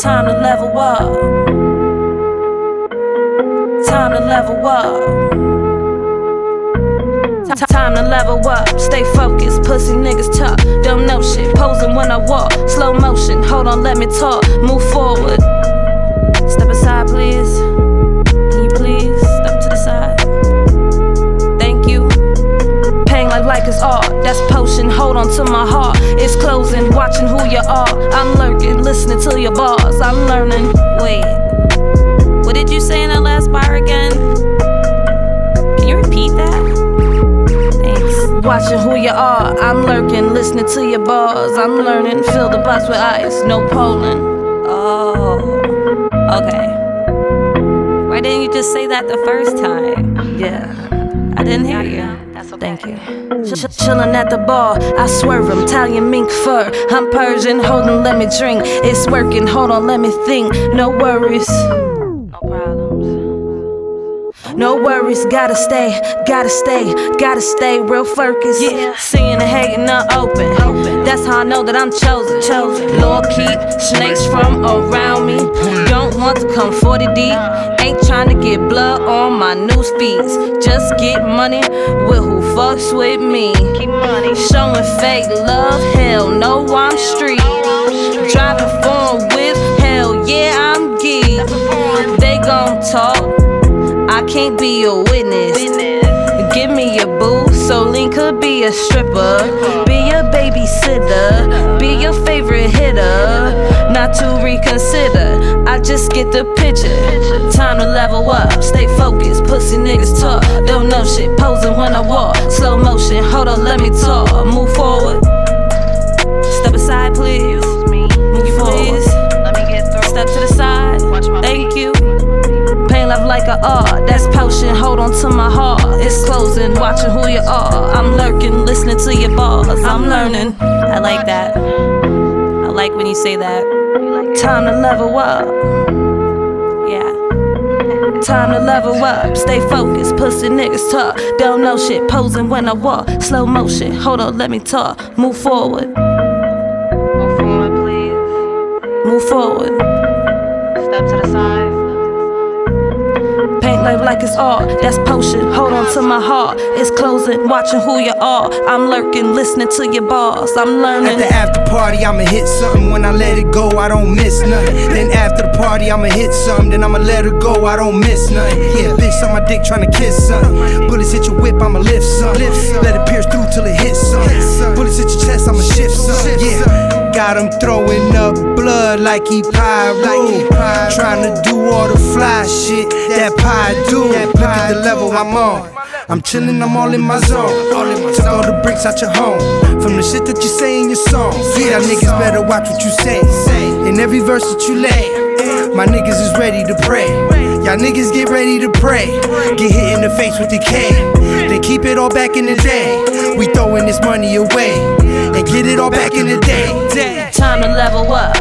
Time to level up. Time to level up. Time to level up, stay focused. Pussy niggas talk, don't know shit. Posing when I walk, slow motion. Hold on, let me talk. Move forward. Step aside, please. My heart. It's closing. Watching who you are. I'm lurking, listening to your bars. I'm learning. Wait. What did you say in that last bar again? Can you repeat that? Thanks. Watching who you are. I'm lurking, listening to your bars. I'm learning. Fill the box with ice. No polling. Oh. Okay. Why didn't you just say that the first time? Yeah. I didn't hear you. Thank you. Ch- ch- chillin' at the bar, I swerve 'em, Italian mink fur. I'm Persian, hold on, let me drink. It's working, hold on, let me think. No worries. No problems. No worries, gotta stay, gotta stay, gotta stay real focused. Yeah. Seeing and hating not open. That's how I know that I'm chosen. chosen. Lord, keep snakes from around me. Don't want to come 40 deep. Ain't trying to get blood on my news feeds. Just get money with who fucks with me. Keep money. Showing fake love, hell no, I'm street. Driving foreign with hell, yeah, I'm geek. They gon' talk. I can't be a witness. Give me a boo, so Link could be a stripper. Be a babysitter. Be your favorite hitter. Not to reconsider. Get the picture. Time to level up. Stay focused. Pussy niggas talk. Don't know shit. Posing when I walk. Slow motion. Hold on, let me talk. Move forward. Step aside, please. Move forward. Step to the side. Thank you. Pain love like a art, that's potion. Hold on to my heart, it's closing. Watching who you are, I'm lurking, listening to your bars. I'm learning. I like that. I like when you say that. Time to level up. Time to level up, stay focused. Pussy niggas talk, don't know shit. Posing when I walk, slow motion. Hold on, let me talk. Move forward. Move forward, please. Move forward. Life like it's art, that's potion. Hold on to my heart, it's closing. Watching who you are, I'm lurking, listening to your bars. I'm learning. At the after party, I'ma hit something. When I let it go, I don't miss nothing. Then after the party, I'ma hit something. Then I'ma let her go, I don't miss nothing. Yeah, bitch on my dick tryna kiss something. Bullets hit your whip, I'ma lift some. Let it pierce through till it hits some. Bullets hit your chest, I'ma shift some. Yeah. Got him throwing up blood like he pyro. Tryna do all the fly shit that pie do. Look at the level I'm on. I'm chillin', I'm all in my zone. Took all the bricks out your home. From the shit that you say in your songs. Yeah, niggas better watch what you say. In every verse that you lay, my niggas is ready to pray. Y'all niggas get ready to pray. Get hit in the face with the K. They keep it all back in the day. We throwing this money away. And get it all back in the day. Time to level up.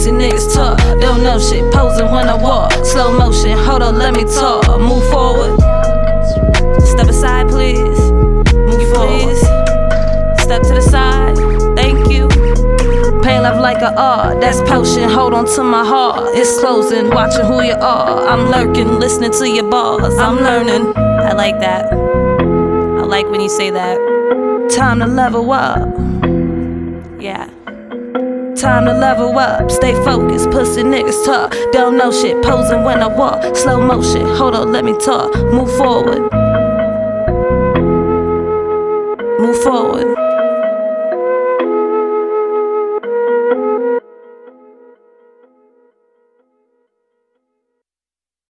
Pussy niggas talk, don't know shit. Posing when I walk, slow motion. Hold on, let me talk. Move forward. Step aside, please. Move forward. Step to the side. Thank you. Pain love like a art, that's potion. Hold on to my heart, it's closing. Watching who you are, I'm lurking, listening to your bars. I'm learning. I like that. I like when you say that. Time to level up. Yeah. Time to level up, stay focused. Pussy niggas talk, don't know shit. Posing when I walk, slow motion. Hold on, let me talk. Move forward. Move forward.